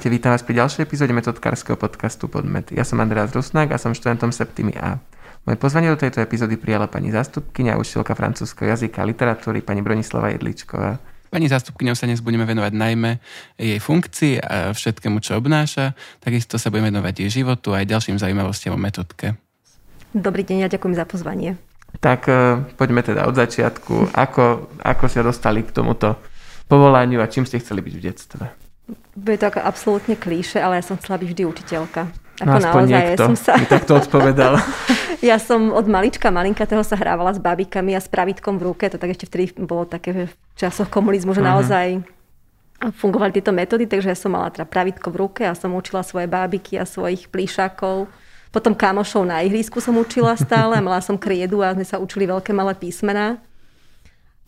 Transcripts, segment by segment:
Ahojte, vítam vás pri ďalšej epizóde metodkárskeho podcastu Podmet. Ja som Andreas Rusnák a som študentom Septimy A. Moje pozvanie do tejto epizódy prijala pani zástupkynia a učiteľka francúzského jazyka a literatúry pani Bronislava Jedličková. Pani zástupkyňou sa dnes budeme venovať najmä jej funkcii a všetkému, čo obnáša. Takisto sa budeme venovať jej životu a aj ďalším zaujímavostiam o metodke. Dobrý deň a ďakujem za pozvanie. Tak e, poďme teda od začiatku. Ako, ako ste dostali k tomuto povolaniu a čím ste chceli byť v detstve? Bude to ako absolútne klíše, ale ja som chcela byť vždy učiteľka. Ako no, naozaj, niekto ja som sa... takto odpovedal. ja som od malička, toho sa hrávala s babikami a s pravítkom v ruke. To tak ešte vtedy bolo také v časoch komunizmu, že uh-huh. naozaj fungovali tieto metódy, takže ja som mala teda pravítko v ruke a som učila svoje bábiky a svojich plíšakov. Potom kamošov na ihrisku som učila stále, mala som kriedu a sme sa učili veľké malé písmená.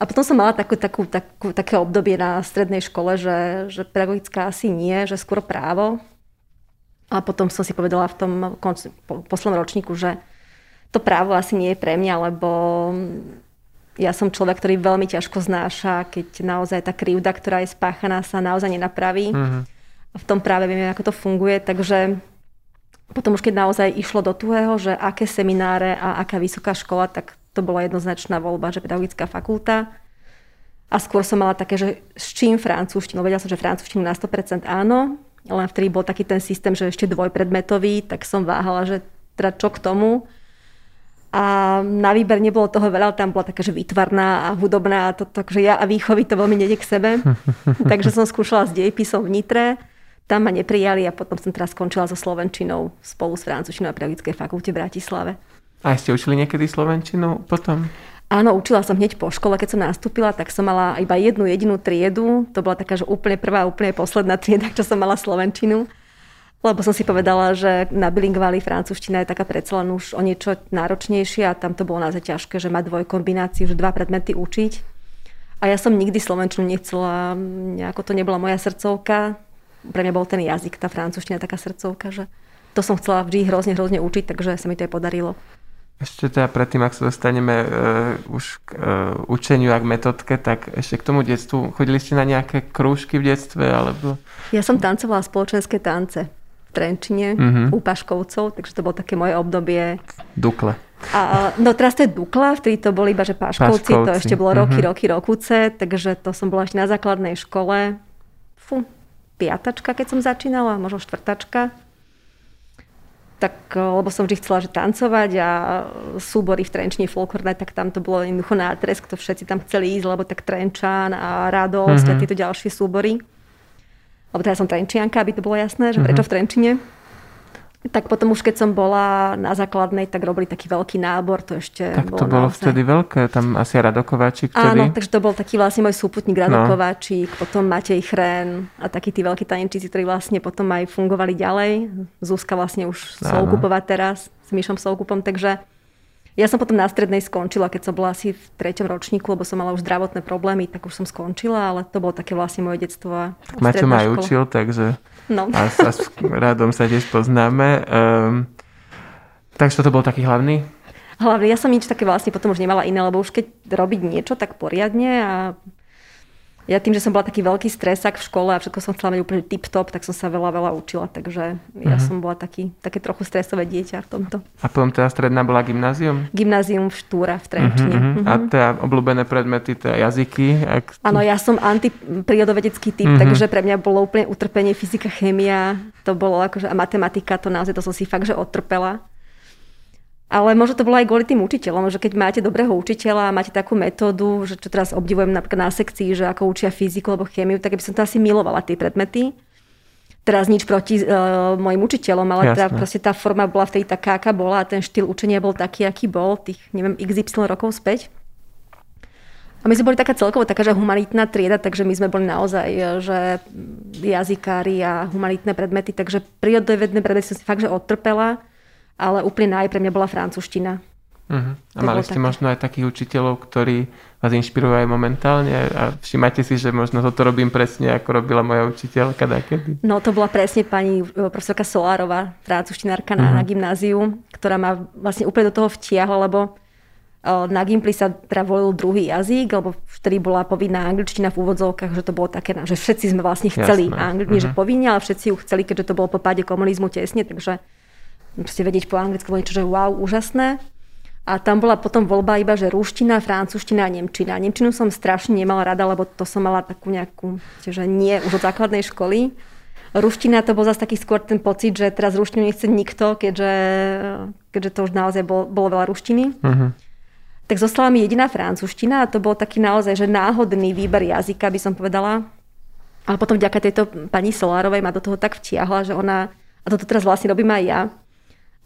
A potom som mala takú, takú, takú, také obdobie na strednej škole, že, že pedagogická asi nie, že skôr právo. A potom som si povedala v tom konc, po, poslednom ročníku, že to právo asi nie je pre mňa, lebo ja som človek, ktorý veľmi ťažko znáša, keď naozaj tá krivda, ktorá je spáchaná, sa naozaj nenapraví. Mm-hmm. A v tom práve vieme, ako to funguje. Takže potom už keď naozaj išlo do tuhého, že aké semináre a aká vysoká škola, tak to bola jednoznačná voľba, že pedagogická fakulta. A skôr som mala také, že s čím francúzštinu. Vedela som, že francúzštinu na 100% áno, len vtedy bol taký ten systém, že ešte dvojpredmetový, tak som váhala, že teda čo k tomu. A na výber nebolo toho veľa, tam bola taká, že výtvarná a hudobná, a to, takže ja a výchovy to veľmi nede k sebe. takže som skúšala s dejepisom v Nitre, tam ma neprijali a potom som teraz skončila so Slovenčinou spolu s francúzštinou na Pedagogickej fakulte v Bratislave. A ste učili niekedy Slovenčinu potom? Áno, učila som hneď po škole, keď som nastúpila, tak som mala iba jednu jedinú triedu. To bola taká, že úplne prvá, úplne posledná trieda, čo som mala Slovenčinu. Lebo som si povedala, že na bilingváli francúzština je taká predsa len už o niečo náročnejšia a tam to bolo naozaj ťažké, že mať dvojkombináciu, že dva predmety učiť. A ja som nikdy Slovenčinu nechcela, nejako to nebola moja srdcovka. Pre mňa bol ten jazyk, tá francúzština taká srdcovka, že to som chcela vždy hrozne, hrozne učiť, takže sa mi to aj podarilo. Ešte teda predtým, ak sa dostaneme uh, už k uh, učeniu a k metodke, tak ešte k tomu detstvu. Chodili ste na nejaké krúžky v detstve? Alebo... Ja som tancovala spoločenské tance v Trenčine uh-huh. u Paškovcov, takže to bolo také moje obdobie. Dukle. A, no teraz to je Dukla, vtedy to boli iba že Paškovci, Paškovci. to ešte bolo roky, uh-huh. roky, rokuce, takže to som bola ešte na základnej škole. Fú, piatačka, keď som začínala, možno štvrtačka tak, eh, lebo som vždy chcela že tancovať a súbory v Trenčine folklórne, tak tam to bolo jednoducho nátresk, to všetci tam chceli ísť, lebo tak Trenčan a Radosť mm-hmm. a mhm. tieto ďalšie súbory. Lebo teda som Trenčianka, aby to bolo jasné, že prečo mm-hmm. v Trenčine tak potom už keď som bola na základnej, tak robili taký veľký nábor, to ešte Tak to bolo naozaj... vtedy veľké, tam asi Radokováčik vtedy. Áno, takže to bol taký vlastne môj súputník Radokováčik, no. potom Matej Chren a takí tí veľkí tanečníci, ktorí vlastne potom aj fungovali ďalej. Zúska vlastne už Soukupová teraz s Myšom Soukupom, takže ja som potom na strednej skončila, keď som bola asi v treťom ročníku, lebo som mala už zdravotné problémy, tak už som skončila, ale to bolo také vlastne moje detstvo. Tak Maťo ma aj učil, takže no. a, a s radom sa tiež poznáme. Um, takže toto bol taký hlavný? Hlavne, ja som nič také vlastne potom už nemala iné, lebo už keď robiť niečo tak poriadne a ja tým, že som bola taký veľký stresak v škole a všetko som chcela mať úplne tip-top, tak som sa veľa, veľa učila. Takže uh-huh. ja mhm. som bola taký, také trochu stresové dieťa v tomto. A potom teda stredná bola gymnázium? Gymnázium v Štúra v Trenčine. Uh-huh, uh-huh. A teda obľúbené predmety, teda jazyky? Ak... Áno, ja som antiprírodovedecký typ, uh-huh. takže pre mňa bolo úplne utrpenie fyzika, chémia, to bolo akože, a matematika, to naozaj, to som si fakt, že odtrpela. Ale možno to bolo aj kvôli tým učiteľom, že keď máte dobrého učiteľa a máte takú metódu, že čo teraz obdivujem napríklad na sekcii, že ako učia fyziku alebo chémiu, tak by som to asi milovala tie predmety. Teraz nič proti uh, mojim učiteľom, ale teda proste tá forma bola vtedy taká, aká bola a ten štýl učenia bol taký, aký bol, tých, neviem, XY rokov späť. A my sme boli taká celkovo taká, že humanitná trieda, takže my sme boli naozaj, e, že jazykári a humanitné predmety, takže prírodovedné predmety som si fakt, že odtrpela ale úplne naj pre mňa bola francúzština. Uh-huh. A mali ste také. možno aj takých učiteľov, ktorí vás inšpirujú aj momentálne a všimajte si, že možno toto robím presne, ako robila moja učiteľka dakedy? No to bola presne pani e, profesorka Solárová, francúzštinárka uh-huh. na, na gymnáziu, ktorá ma vlastne úplne do toho vtiahla, lebo Na Gimply sa teda volil druhý jazyk, lebo vtedy bola povinná angličtina v úvodzovkách, že to bolo také, že všetci sme vlastne chceli angličtinu, uh-huh. že mhm. povinne, ale všetci ju chceli, keďže to bolo po páde komunizmu tesne, takže proste vedieť po anglicky bolo niečo, že wow, úžasné. A tam bola potom voľba iba, že rúština, francúzština a nemčina. Nemčinu som strašne nemala rada, lebo to som mala takú nejakú, že nie už od základnej školy. Ruština to bol zase taký skôr ten pocit, že teraz ruštinu nechce nikto, keďže, keďže to už naozaj bolo, bolo veľa ruštiny. Uh-huh tak zostala mi jediná francúzština a to bol taký naozaj, že náhodný výber jazyka, by som povedala. Ale potom vďaka tejto pani Solárovej ma do toho tak vtiahla, že ona, a toto teraz vlastne robím aj ja,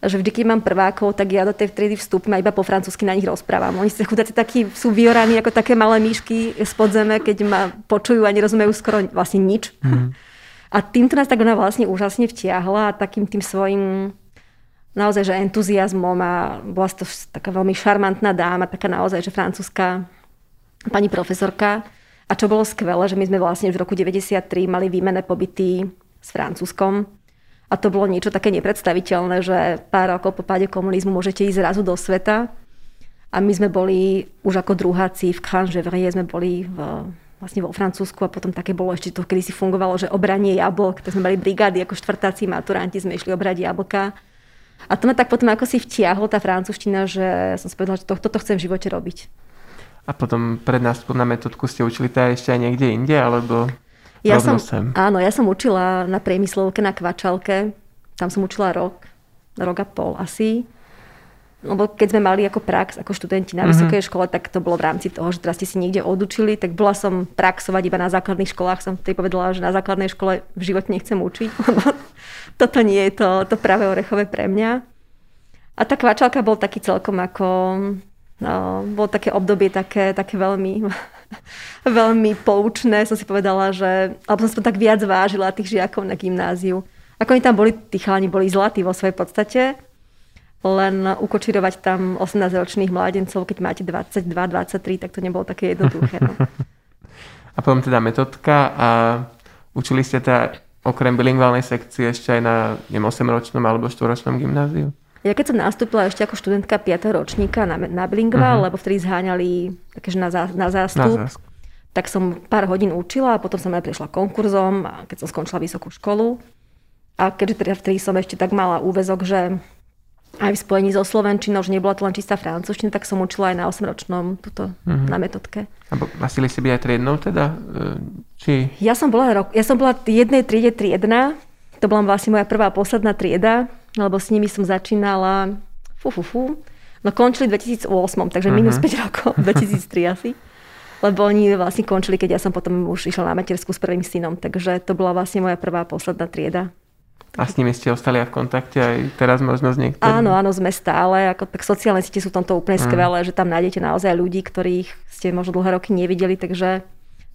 že vždy, keď mám prvákov, tak ja do tej triedy vstúpim a iba po francúzsky na nich rozprávam. Oni sa chudáci takí sú vyoraní ako také malé myšky z podzeme, keď ma počujú a nerozumejú skoro vlastne nič. Mm. A týmto nás tak ona vlastne úžasne vtiahla a takým tým svojim naozaj, že entuziasmom a bola to taká veľmi šarmantná dáma, taká naozaj, že francúzska pani profesorka. A čo bolo skvelé, že my sme vlastne v roku 93 mali výmené pobyty s Francúzskom. A to bolo niečo také nepredstaviteľné, že pár rokov po páde komunizmu môžete ísť zrazu do sveta. A my sme boli už ako druháci v Cranchevrie, sme boli v, vlastne vo Francúzsku a potom také bolo ešte to, kedy si fungovalo, že obranie jablok, tak sme mali brigády ako štvrtáci maturanti, sme išli obrať jablka a to ma tak potom ako si vtiahlo tá francúzština, že som si povedala, že to, toto chcem v živote robiť. A potom pred nástupom na metodku ste učili teda ešte aj niekde inde, alebo ja som, sem? Áno, ja som učila na priemyslovke na Kvačalke. Tam som učila rok, rok a pol asi. Lebo keď sme mali ako prax, ako študenti na mm-hmm. vysokej škole, tak to bolo v rámci toho, že teraz ste si niekde odučili, tak bola som praxovať iba na základných školách. Som vtedy povedala, že na základnej škole v živote nechcem učiť, lebo toto nie je to, to práve orechové pre mňa. A tá kvačalka bol taký celkom ako, no, bol také obdobie také, také veľmi, veľmi poučné. Som si povedala, že, alebo som tak viac vážila tých žiakov na gymnáziu. Ako oni tam boli, tí chalani boli zlatí vo svojej podstate, len ukočirovať tam 18-ročných mladencov, keď máte 22, 23, tak to nebolo také jednoduché. No. A potom teda metodka a učili ste teda okrem bilingválnej sekcie ešte aj na neviem, 8-ročnom alebo 4-ročnom gymnáziu? Ja keď som nastúpila ešte ako študentka 5. ročníka na, na bilingvál, uh-huh. lebo vtedy zháňali takéže na, zá, na zástup, na tak som pár hodín učila a potom som aj prešla konkurzom, a keď som skončila vysokú školu. A keďže teda vtedy som ešte tak mala úvezok, že aj v spojení so Slovenčinou, že nebola to len čistá francúzština, tak som učila aj na 8-ročnom tuto, uh-huh. na metodke. A masili si byť aj triednou teda? E, či... Ja som bola, rok, ja som bola jednej triede triedna, to bola vlastne moja prvá posledná trieda, lebo s nimi som začínala, fú, fú, fú, no končili v 2008, takže uh-huh. minus 5 rokov, 2003 asi. Lebo oni vlastne končili, keď ja som potom už išla na matersku s prvým synom, takže to bola vlastne moja prvá posledná trieda. A s nimi ste ostali aj v kontakte aj teraz možno s niektorými? Áno, áno, sme stále. Ako, tak sociálne siete sú tomto úplne mm. skvelé, že tam nájdete naozaj ľudí, ktorých ste možno dlhé roky nevideli, takže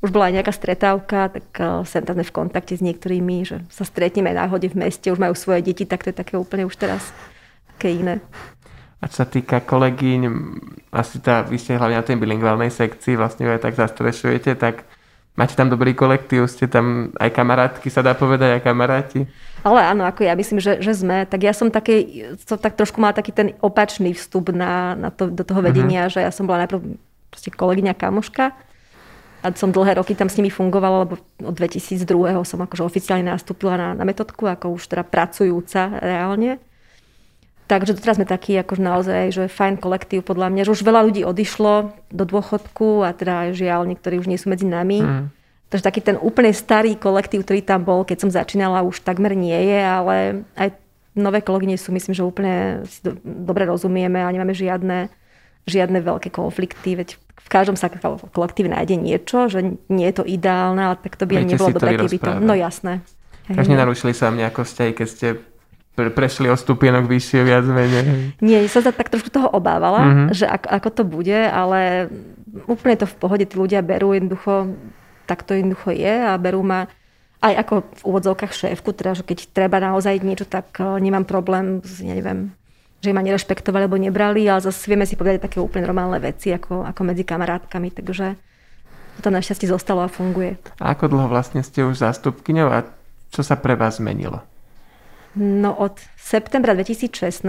už bola aj nejaká stretávka, tak uh, sem tam v kontakte s niektorými, že sa stretneme náhode v meste, už majú svoje deti, tak to je také úplne už teraz také iné. A čo sa týka kolegyň, asi tá, vy ste hlavne na tej bilingválnej sekcii, vlastne aj tak zastrešujete, tak Máte tam dobrý kolektív, ste tam aj kamarátky, sa dá povedať, aj kamaráti? Ale áno, ako ja myslím, že, že sme. Tak ja som také, to tak trošku mala taký ten opačný vstup na, na to, do toho vedenia, uh-huh. že ja som bola najprv proste kolegyňa kamoška a som dlhé roky tam s nimi fungovala, lebo od 2002 som akože oficiálne nastúpila na, na metodku, ako už teda pracujúca reálne. Takže doteraz sme takí akože naozaj, že fajn kolektív podľa mňa, že už veľa ľudí odišlo do dôchodku a teda žiaľ, niektorí už nie sú medzi nami. Mm. Takže taký ten úplne starý kolektív, ktorý tam bol, keď som začínala, už takmer nie je, ale aj nové kolegyne sú, myslím, že úplne si do, dobre rozumieme a nemáme žiadne, žiadne veľké konflikty, veď v každom sa kolektíve nájde niečo, že nie je to ideálne, ale tak to by Viete nebolo dobré, keby to... No jasné. Takže nenarušili sa vám nejako vzťahy, keď ste pre, prešli o stupienok vyššie viac menej. Nie, som sa tak trošku toho obávala, mm-hmm. že ako, ako to bude, ale úplne to v pohode, tí ľudia berú jednoducho, tak to jednoducho je a berú ma aj ako v úvodzovkách šéfku, teda, že keď treba naozaj niečo, tak eh, nemám problém, ja neviem, že ma nerešpektovali alebo nebrali, ale zase vieme si povedať také úplne normálne veci, ako, ako medzi kamarátkami, takže to našťastie zostalo a funguje. A ako dlho vlastne ste už zástupkyňou a čo sa pre vás zmenilo? No od septembra 2016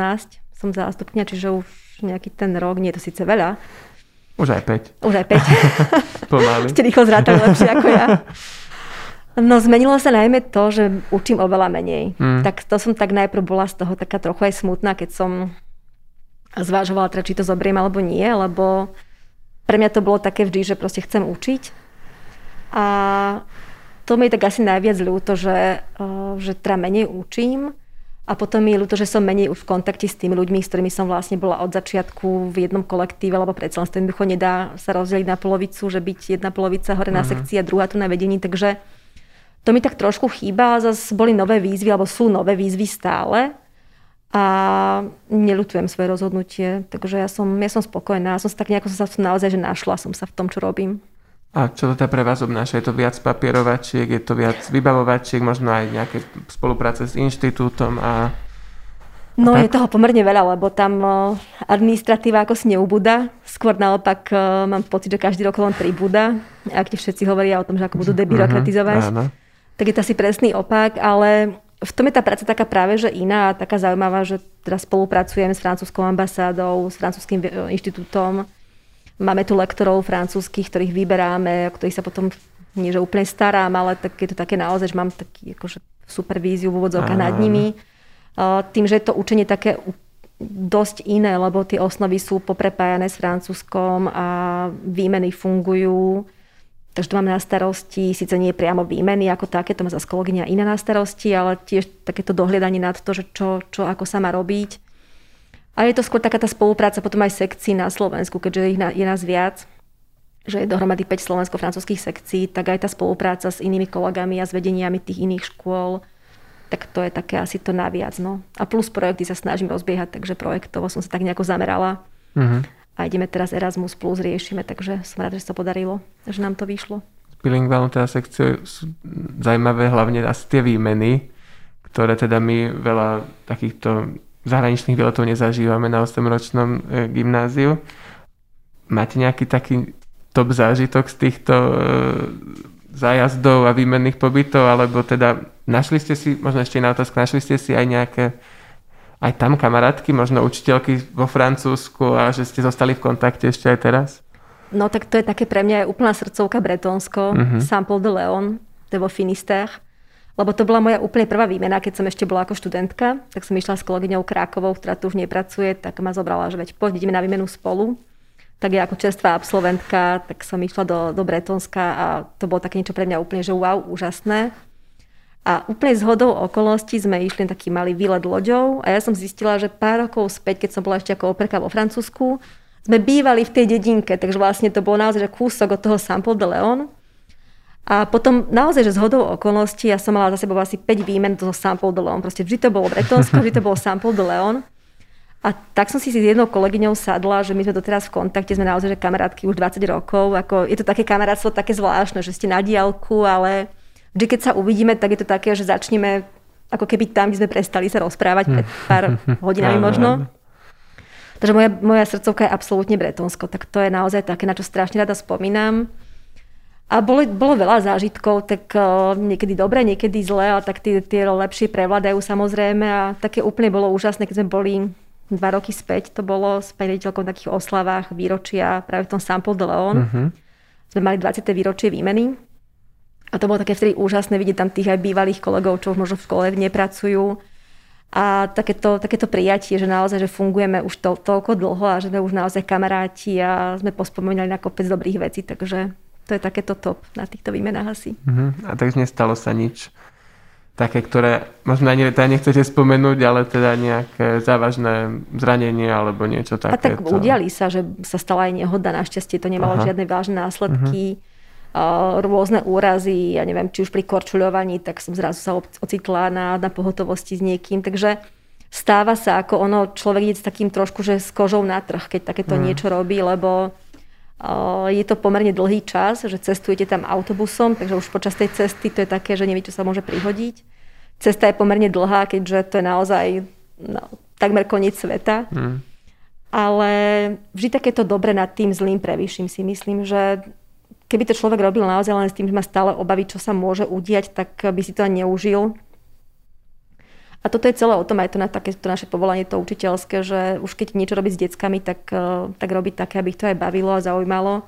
som zástupňa, čiže už nejaký ten rok, nie je to síce veľa. Už aj 5. Už aj 5. Pomaly. Ste rýchlo zrátali lepšie ako ja. No zmenilo sa najmä to, že učím oveľa menej. Mm. Tak to som tak najprv bola z toho taká trochu aj smutná, keď som zvážovala, teda, či to zobriem alebo nie, lebo pre mňa to bolo také vždy, že proste chcem učiť. A to mi je tak asi najviac ľúto, že, eh, že teda menej učím. A potom mi je ľúto, že som menej už v kontakte s tými ľuďmi, s ktorými som vlastne bola od začiatku v jednom kolektíve, lebo predsa len jednoducho nedá sa rozdeliť na polovicu, že byť jedna polovica hore na uh-huh. sekcii a druhá tu na vedení. Takže to mi tak trošku chýba. Zase boli nové výzvy, alebo sú nové výzvy stále. A nelutujem svoje rozhodnutie, takže ja som, ja som spokojná. Ja som tak nejako sa naozaj, že našla som sa v tom, čo robím. A čo to teda pre vás obnáša? Je to viac papierovačiek, je to viac vybavovačiek, možno aj nejaké spolupráce s inštitútom a... No tak? je toho pomerne veľa, lebo tam administratíva ako si neubúda. Skôr naopak mám pocit, že každý rok len pribúda. Ak ti všetci hovoria o tom, že ako budú debirokratizovať, uh-huh, tak je to asi presný opak, ale v tom je tá práca taká práve, že iná a taká zaujímavá, že teraz spolupracujem s francúzskou ambasádou, s francúzským inštitútom, Máme tu lektorov francúzských, ktorých vyberáme, o ktorých sa potom nie že úplne starám, ale tak je to také naozaj, že mám taký akože supervíziu v úvodzovkách nad nimi. Tým, že je to učenie také dosť iné, lebo tie osnovy sú poprepájané s francúzskom a výmeny fungujú. Takže to mám na starosti, síce nie priamo výmeny ako také, to má zase kolegyňa iná na starosti, ale tiež takéto dohliadanie nad to, že čo, čo ako sa má robiť. A je to skôr taká tá spolupráca potom aj sekcií na Slovensku, keďže ich je nás viac, že je dohromady 5 slovensko-francúzských sekcií, tak aj tá spolupráca s inými kolegami a s vedeniami tých iných škôl, tak to je také asi to naviac. No. A plus projekty sa snažím rozbiehať, takže projektovo som sa tak nejako zamerala. Uh-huh. A ideme teraz Erasmus Plus, riešime, takže som rád, že sa podarilo, že nám to vyšlo. Bilingválnu teda sekciu sú zaujímavé hlavne asi tie výmeny, ktoré teda my veľa takýchto zahraničných výletov nezažívame na 8-ročnom e, gymnáziu. Máte nejaký taký top zážitok z týchto e, zájazdov a výmenných pobytov, alebo teda našli ste si, možno ešte iná otázka, našli ste si aj nejaké aj tam kamarátky, možno učiteľky vo Francúzsku a že ste zostali v kontakte ešte aj teraz? No tak to je také pre mňa aj úplná srdcovka Bretonsko, uh-huh. Sample de Leon, to je vo Finisterre lebo to bola moja úplne prvá výmena, keď som ešte bola ako študentka, tak som išla s kolegyňou Krákovou, ktorá tu už nepracuje, tak ma zobrala, že veď poď, ideme na výmenu spolu. Tak ja ako čerstvá absolventka, tak som išla do, do Bretonska a to bolo také niečo pre mňa úplne, že wow, úžasné. A úplne zhodou okolností sme išli taký malý výlet loďou a ja som zistila, že pár rokov späť, keď som bola ešte ako operka vo Francúzsku, sme bývali v tej dedinke, takže vlastne to bolo naozaj kúsok od toho Sample de Leon. A potom naozaj, že z hodou okolností, ja som mala za sebou asi 5 výmen do Sample de Leon. Proste vždy to bolo Bretonsko, vždy to bolo Sample de Leon. A tak som si s jednou kolegyňou sadla, že my sme doteraz v kontakte, sme naozaj že kamarátky už 20 rokov. Ako, je to také kamarátstvo také zvláštne, že ste na diálku, ale vždy, keď sa uvidíme, tak je to také, že začneme ako keby tam, kde sme prestali sa rozprávať pred pár hodinami možno. Takže moja, moja srdcovka je absolútne Bretonsko, tak to je naozaj také, na čo strašne rada spomínam. A bolo, bolo veľa zážitkov, tak uh, niekedy dobre, niekedy zle, ale tak tie, tie lepšie prevládajú samozrejme a také úplne bolo úžasné, keď sme boli dva roky späť, to bolo s riaditeľkou takých oslavách výročia práve v tom Sample de Leon. Uh-huh. Sme mali 20. výročie výmeny a to bolo také vtedy úžasné vidieť tam tých aj bývalých kolegov, čo už možno v škole nepracujú. A takéto, takéto prijatie, že naozaj, že fungujeme už to, toľko dlho a že sme už naozaj kamaráti a sme pospomínali na kopec dobrých vecí, takže to je takéto top na týchto výmenách asi. Uh-huh. A takže nestalo sa nič také, ktoré možno ani teda nechcete spomenúť, ale teda nejaké závažné zranenie alebo niečo také. A tak udiali sa, že sa stala aj nehoda, našťastie to nemalo Aha. žiadne vážne následky. Uh-huh. Rôzne úrazy, ja neviem, či už pri korčuľovaní, tak som zrazu sa ocitla na, na pohotovosti s niekým. Takže stáva sa, ako ono, človek ide s takým trošku, že s kožou na trh, keď takéto uh-huh. niečo robí, lebo je to pomerne dlhý čas, že cestujete tam autobusom, takže už počas tej cesty to je také, že nevie, čo sa môže prihodiť. Cesta je pomerne dlhá, keďže to je naozaj no, takmer koniec sveta. Mm. Ale vždy takéto dobre nad tým zlým prevýšim si myslím, že keby to človek robil naozaj len s tým, že má stále obavy, čo sa môže udiať, tak by si to ani neužil. A toto je celé o tom, aj to, na také, to naše povolanie, to učiteľské, že už keď niečo robí s deckami, tak, e, tak robiť také, aby ich to aj bavilo a zaujímalo.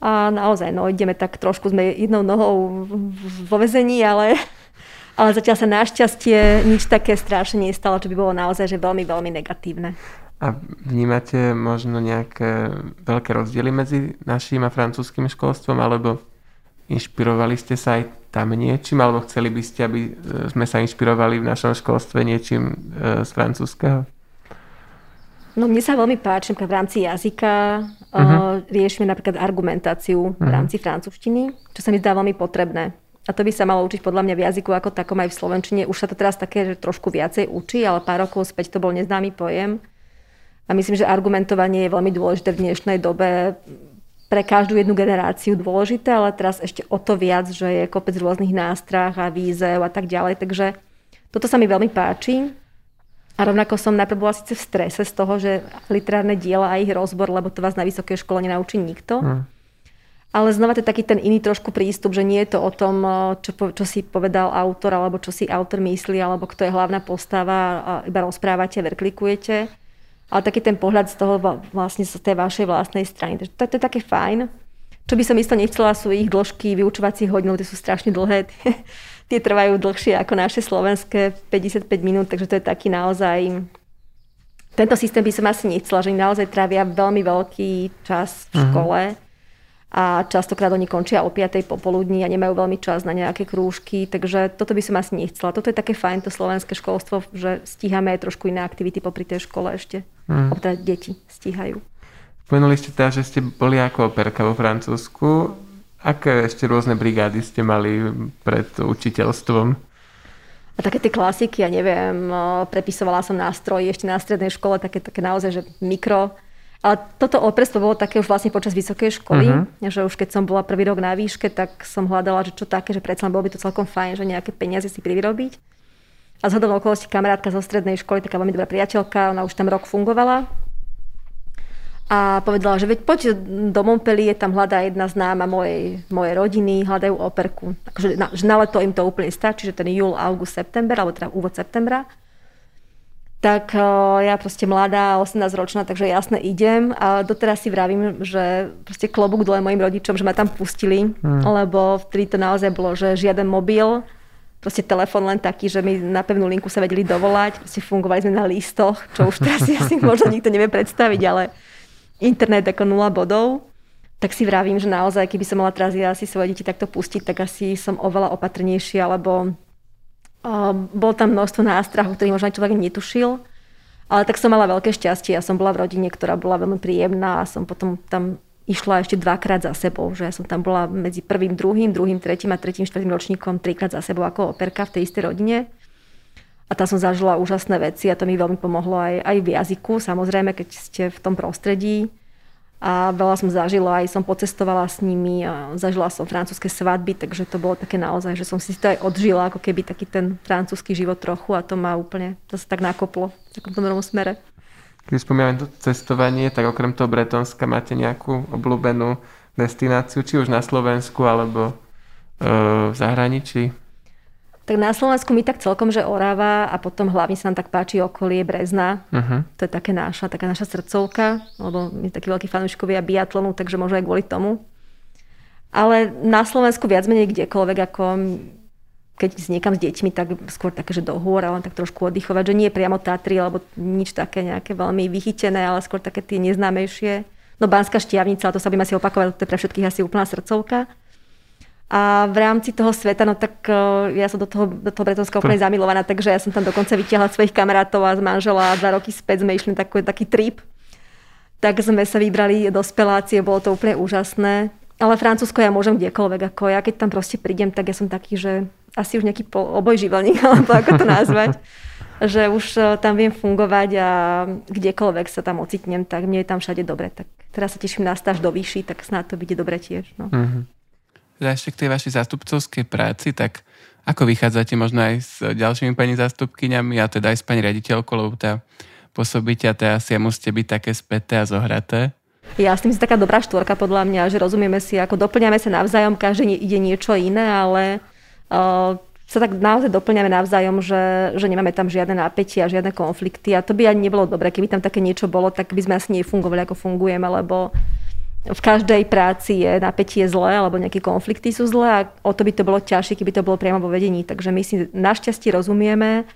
A naozaj, no ideme tak trošku, sme jednou nohou vo vezení, ale, ale zatiaľ sa našťastie nič také strašne nestalo, čo by bolo naozaj že veľmi, veľmi negatívne. A vnímate možno nejaké veľké rozdiely medzi našim a francúzským školstvom, alebo inšpirovali ste sa aj tam niečím, alebo chceli by ste, aby e, sme sa inšpirovali v našom školstve niečím e, z francúzského? No mne sa veľmi páči, v rámci jazyka uh-huh. riešime napríklad argumentáciu uh-huh. v rámci francúzštiny, čo sa mi zdá veľmi potrebné. A to by sa malo učiť podľa mňa v jazyku ako takom aj v slovenčine. Už sa to teraz také, že trošku viacej učí, ale pár rokov späť to bol neznámy pojem. A myslím, že argumentovanie je veľmi dôležité v dnešnej dobe pre každú jednu generáciu dôležité, ale teraz ešte o to viac, že je kopec rôznych nástrah a výzev a tak ďalej. Takže toto sa mi veľmi páči. A rovnako som najprv bola síce v strese z toho, že literárne diela a ich rozbor, lebo to vás na vysokej škole nenaučí nikto. Mm. Ale znova to je taký ten iný trošku prístup, že nie je to o tom, čo, čo si povedal autor, alebo čo si autor myslí, alebo kto je hlavná postava a iba rozprávate, verklikujete ale taký ten pohľad z toho vlastne z tej vašej vlastnej strany. To, to je také fajn. Čo by som isto nechcela, sú ich dĺžky vyučovacích hodín, tie sú strašne dlhé. tie trvajú dlhšie ako naše slovenské 55 minút, takže to je taký naozaj... Tento systém by som asi nechcela, že naozaj trávia veľmi veľký čas v mhm. škole. Uh-huh a častokrát oni končia o 5. popoludní a nemajú veľmi čas na nejaké krúžky, takže toto by som asi nechcela. Toto je také fajn, to slovenské školstvo, že stíhame aj trošku iné aktivity popri tej škole ešte. Mm. Teda deti stíhajú. Spomenuli ste teda, že ste boli ako operka vo Francúzsku. Aké ešte rôzne brigády ste mali pred učiteľstvom? A také tie klasiky, ja neviem, prepisovala som nástroje ešte na strednej škole, také, také naozaj, že mikro ale toto operstvo bolo také už vlastne počas vysokej školy, uh-huh. že už keď som bola prvý rok na výške, tak som hľadala, že čo také, že predsa bolo by to celkom fajn, že nejaké peniaze si privyrobiť. A zhodom okolosti kamarátka zo strednej školy, taká veľmi dobrá priateľka, ona už tam rok fungovala. A povedala, že veď poď do Montpellier, tam hľadá jedna známa mojej, mojej rodiny, hľadajú operku. Takže na, že na leto im to úplne stačí, že ten júl, august, september, alebo teda úvod septembra tak ja proste mladá, 18 ročná, takže jasne idem a doteraz si vravím, že proste klobúk dole mojim rodičom, že ma tam pustili, hmm. lebo vtedy to naozaj bolo, že žiaden mobil, proste telefon len taký, že mi na pevnú linku sa vedeli dovolať, proste fungovali sme na listoch, čo už teraz si možno nikto nevie predstaviť, ale internet ako nula bodov. Tak si vravím, že naozaj, keby som mala teraz ja si svoje deti takto pustiť, tak asi som oveľa opatrnejšia, lebo bol tam množstvo nástrahov, ktorých možno človek netušil. Ale tak som mala veľké šťastie. Ja som bola v rodine, ktorá bola veľmi príjemná a som potom tam išla ešte dvakrát za sebou. Že ja som tam bola medzi prvým, druhým, druhým, tretím a tretím, štvrtým ročníkom trikrát za sebou ako operka v tej istej rodine. A tam som zažila úžasné veci a to mi veľmi pomohlo aj, aj v jazyku. Samozrejme, keď ste v tom prostredí, a veľa som zažila, aj som pocestovala s nimi a zažila som francúzske svadby, takže to bolo také naozaj, že som si to aj odžila, ako keby taký ten francúzsky život trochu a to ma úplne zase tak nakoplo v takomto smere. Keď spomínam to cestovanie, tak okrem toho Bretonska máte nejakú obľúbenú destináciu, či už na Slovensku alebo e, v zahraničí? Tak na Slovensku mi tak celkom, že Orava a potom hlavne sa nám tak páči okolie Brezna. Uh-huh. To je také naša, taká naša srdcovka, lebo my takí veľkí fanúškovia biatlonu, takže možno aj kvôli tomu. Ale na Slovensku viac menej kdekoľvek, ako keď niekam s deťmi, tak skôr také, že do hôr, ale tak trošku oddychovať, že nie priamo Tatry, alebo nič také nejaké veľmi vychytené, ale skôr také tie neznámejšie. No Banská štiavnica, to sa by asi opakovať, to je pre všetkých asi úplná srdcovka. A v rámci toho sveta, no tak uh, ja som do toho, do toho Bretonska úplne zamilovaná, takže ja som tam dokonca vytiahla svojich kamarátov a z manžela a dva roky späť sme išli taký, taký trip. Tak sme sa vybrali do spelácie, bolo to úplne úžasné. Ale Francúzsko ja môžem kdekoľvek, ako ja keď tam proste prídem, tak ja som taký, že asi už nejaký obojživelník, alebo ako to nazvať. že už uh, tam viem fungovať a kdekoľvek sa tam ocitnem, tak mne je tam všade dobre. Tak teraz sa teším na stáž do výši, tak snáď to bude dobre tiež. No. Mm-hmm ešte k tej vašej zástupcovskej práci, tak ako vychádzate možno aj s ďalšími pani zástupkyňami a teda aj s pani riaditeľkou, lebo tá pôsobíte a teda asi musíte byť také späté a zohraté? Ja s tým si taká dobrá štvorka podľa mňa, že rozumieme si, ako doplňame sa navzájom, každý ide niečo iné, ale sa tak naozaj doplňame navzájom, že, že nemáme tam žiadne napätie a žiadne konflikty a to by ani nebolo dobré. Keby tam také niečo bolo, tak by sme asi nefungovali ako fungujeme, lebo v každej práci je napätie zlé alebo nejaké konflikty sú zlé a o to by to bolo ťažšie, keby to bolo priamo vo vedení. Takže my si našťastie rozumieme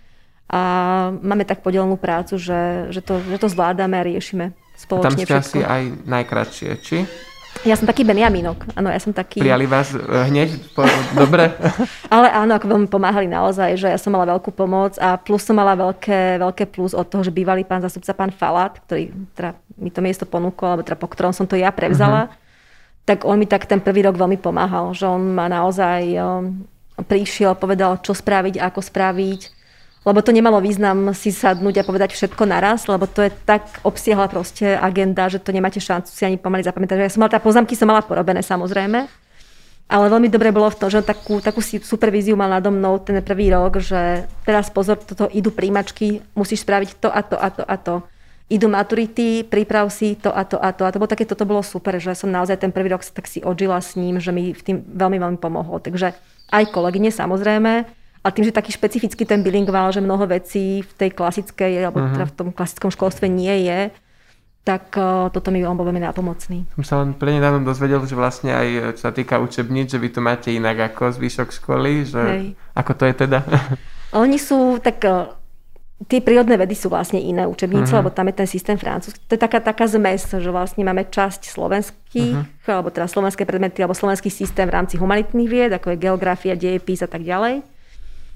a máme tak podelenú prácu, že, že, to, že to zvládame a riešime spoločne a tam ste asi aj najkratšie, či? Ja som taký Benjamínok. Áno, ja som taký... Prijali vás e, hneď? Po... Dobre? Ale áno, ako veľmi pomáhali naozaj, že ja som mala veľkú pomoc a plus som mala veľké, veľké plus od toho, že bývalý pán zastupca, pán Falat, ktorý teda mi to miesto ponúkol, alebo teda po ktorom som to ja prevzala, uh-huh. tak on mi tak ten prvý rok veľmi pomáhal, že on ma naozaj um, prišiel, povedal, čo spraviť, ako spraviť lebo to nemalo význam si sadnúť a povedať všetko naraz, lebo to je tak obsiahla proste agenda, že to nemáte šancu si ani pomaly zapamätať. Ja som mala, tá pozamky som mala porobené samozrejme, ale veľmi dobre bolo v tom, že takú, takú supervíziu mal nado mnou ten prvý rok, že teraz pozor, toto idú príjmačky, musíš spraviť to a to a to a to. Idú maturity, priprav si to a to a to. A to bolo také, toto bolo super, že som naozaj ten prvý rok tak si odžila s ním, že mi v tým veľmi, veľmi pomohlo. Takže aj kolegyne samozrejme, a tým, že taký špecifický ten bilingvál, že mnoho vecí v tej klasickej, alebo uh-huh. teda v tom klasickom školstve nie je, tak uh, toto mi on bol veľmi nápomocný. Som sa len nedávno dozvedel, že vlastne aj e, čo sa týka učebníc, že vy to máte inak ako zvyšok školy, že Hej. ako to je teda? Oni sú tak uh, tie prírodné vedy sú vlastne iné učebnice, uh-huh. lebo tam je ten systém francúzsky. To je taká, taká zmes, že vlastne máme časť slovenských, uh-huh. alebo teda slovenské predmety, alebo slovenský systém v rámci humanitných vied, ako je geografia, dejepis a tak ďalej.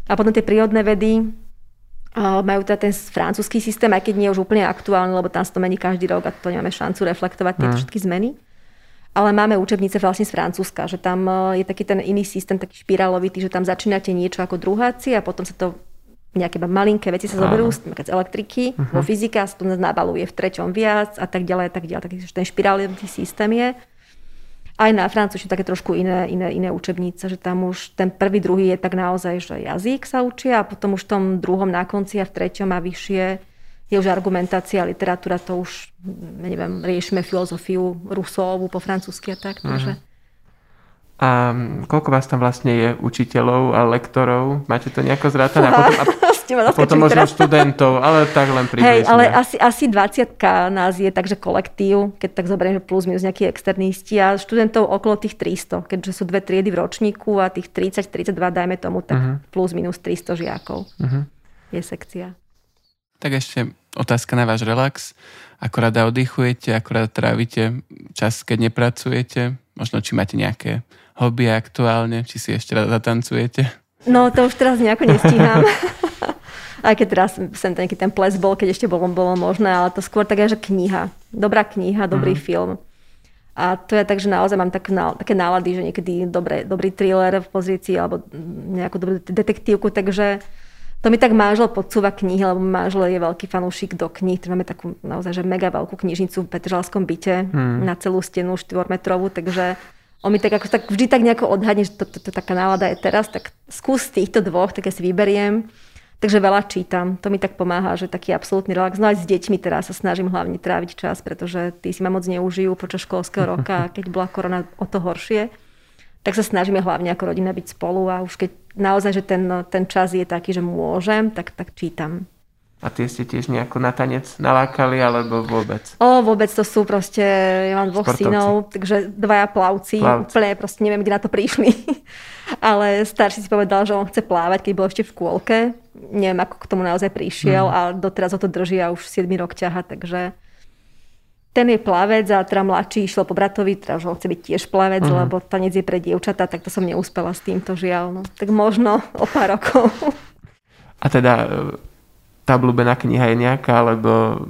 A potom tie prírodné vedy majú teda ten francúzsky systém, aj keď nie je už úplne aktuálny, lebo tam sa to mení každý rok a to nemáme šancu reflektovať tie mm. všetky zmeny. Ale máme učebnice vlastne z Francúzska, že tam e, je taký ten iný systém, taký špirálovitý, že tam začínate niečo ako druháci a potom sa to nejaké malinké veci sa zoberú, z elektriky, uh-huh. vo fyzike a sa to nabaluje v treťom viac a tak ďalej a tak ďalej. Takže ten špirálový systém je aj na francúzštine také trošku iné, iné, iné učebnice, že tam už ten prvý, druhý je tak naozaj, že jazyk sa učia a potom už v tom druhom na konci a v treťom a vyššie je už argumentácia, literatúra, to už, neviem, riešime filozofiu Rusovú po francúzsky a tak. Uh-huh. Takže a koľko vás tam vlastne je učiteľov a lektorov? Máte to nejako zrátané? A potom, a, a potom možno teraz. študentov, ale tak len približne. Hej, ale asi, asi 20 nás je, takže kolektív, keď tak zoberiem, že plus minus nejakí externisti a študentov okolo tých 300, keďže sú dve triedy v ročníku a tých 30-32 dajme tomu, tak uh-huh. plus minus 300 žiakov uh-huh. je sekcia. Tak ešte otázka na váš relax. Ako rada oddychujete, ako rada trávite čas, keď nepracujete? Možno, či máte nejaké hobby aktuálne? Či si ešte raz zatancujete? No, to už teraz nejako nestíham. Aj keď teraz sem ten, ten ples bol, keď ešte bolo, bolo možné, ale to skôr tak je, že kniha. Dobrá kniha, dobrý mm. film. A to je tak, že naozaj mám tak, také nálady, že niekedy dobré, dobrý thriller v pozícii alebo nejakú dobrú detektívku, takže to mi tak manžel podsúva knihy, lebo manžel je veľký fanúšik do kníh. Máme takú naozaj že mega veľkú knižnicu v Petržalskom byte mm. na celú stenu štvormetrovú, takže on mi tak, ako, tak vždy tak nejako odhadne, že to, to, to, taká nálada je teraz, tak skús týchto dvoch, tak ja si vyberiem. Takže veľa čítam, to mi tak pomáha, že taký absolútny relax. No aj s deťmi teraz sa snažím hlavne tráviť čas, pretože tí si ma moc neužijú počas školského roka keď bola korona o to horšie. Tak sa snažíme hlavne ako rodina byť spolu a už keď naozaj, že ten, ten čas je taký, že môžem, tak, tak čítam. A tie ste tiež nejako na tanec nalákali, alebo vôbec? O, vôbec to sú proste, ja mám dvoch Sportovci. synov, takže dvaja plavci, plavci. úplne proste neviem, kde na to prišli. Ale starší si povedal, že on chce plávať, keď bol ešte v škôlke. Neviem, ako k tomu naozaj prišiel mm. a doteraz ho to drží a už 7 rok ťaha, takže ten je plavec a teda mladší išiel po bratovi, teda že on chce byť tiež plavec, mm. lebo tanec je pre dievčatá, tak to som neúspela s týmto žiaľ. No. Tak možno o pár rokov. A teda tá obľúbená kniha je nejaká, alebo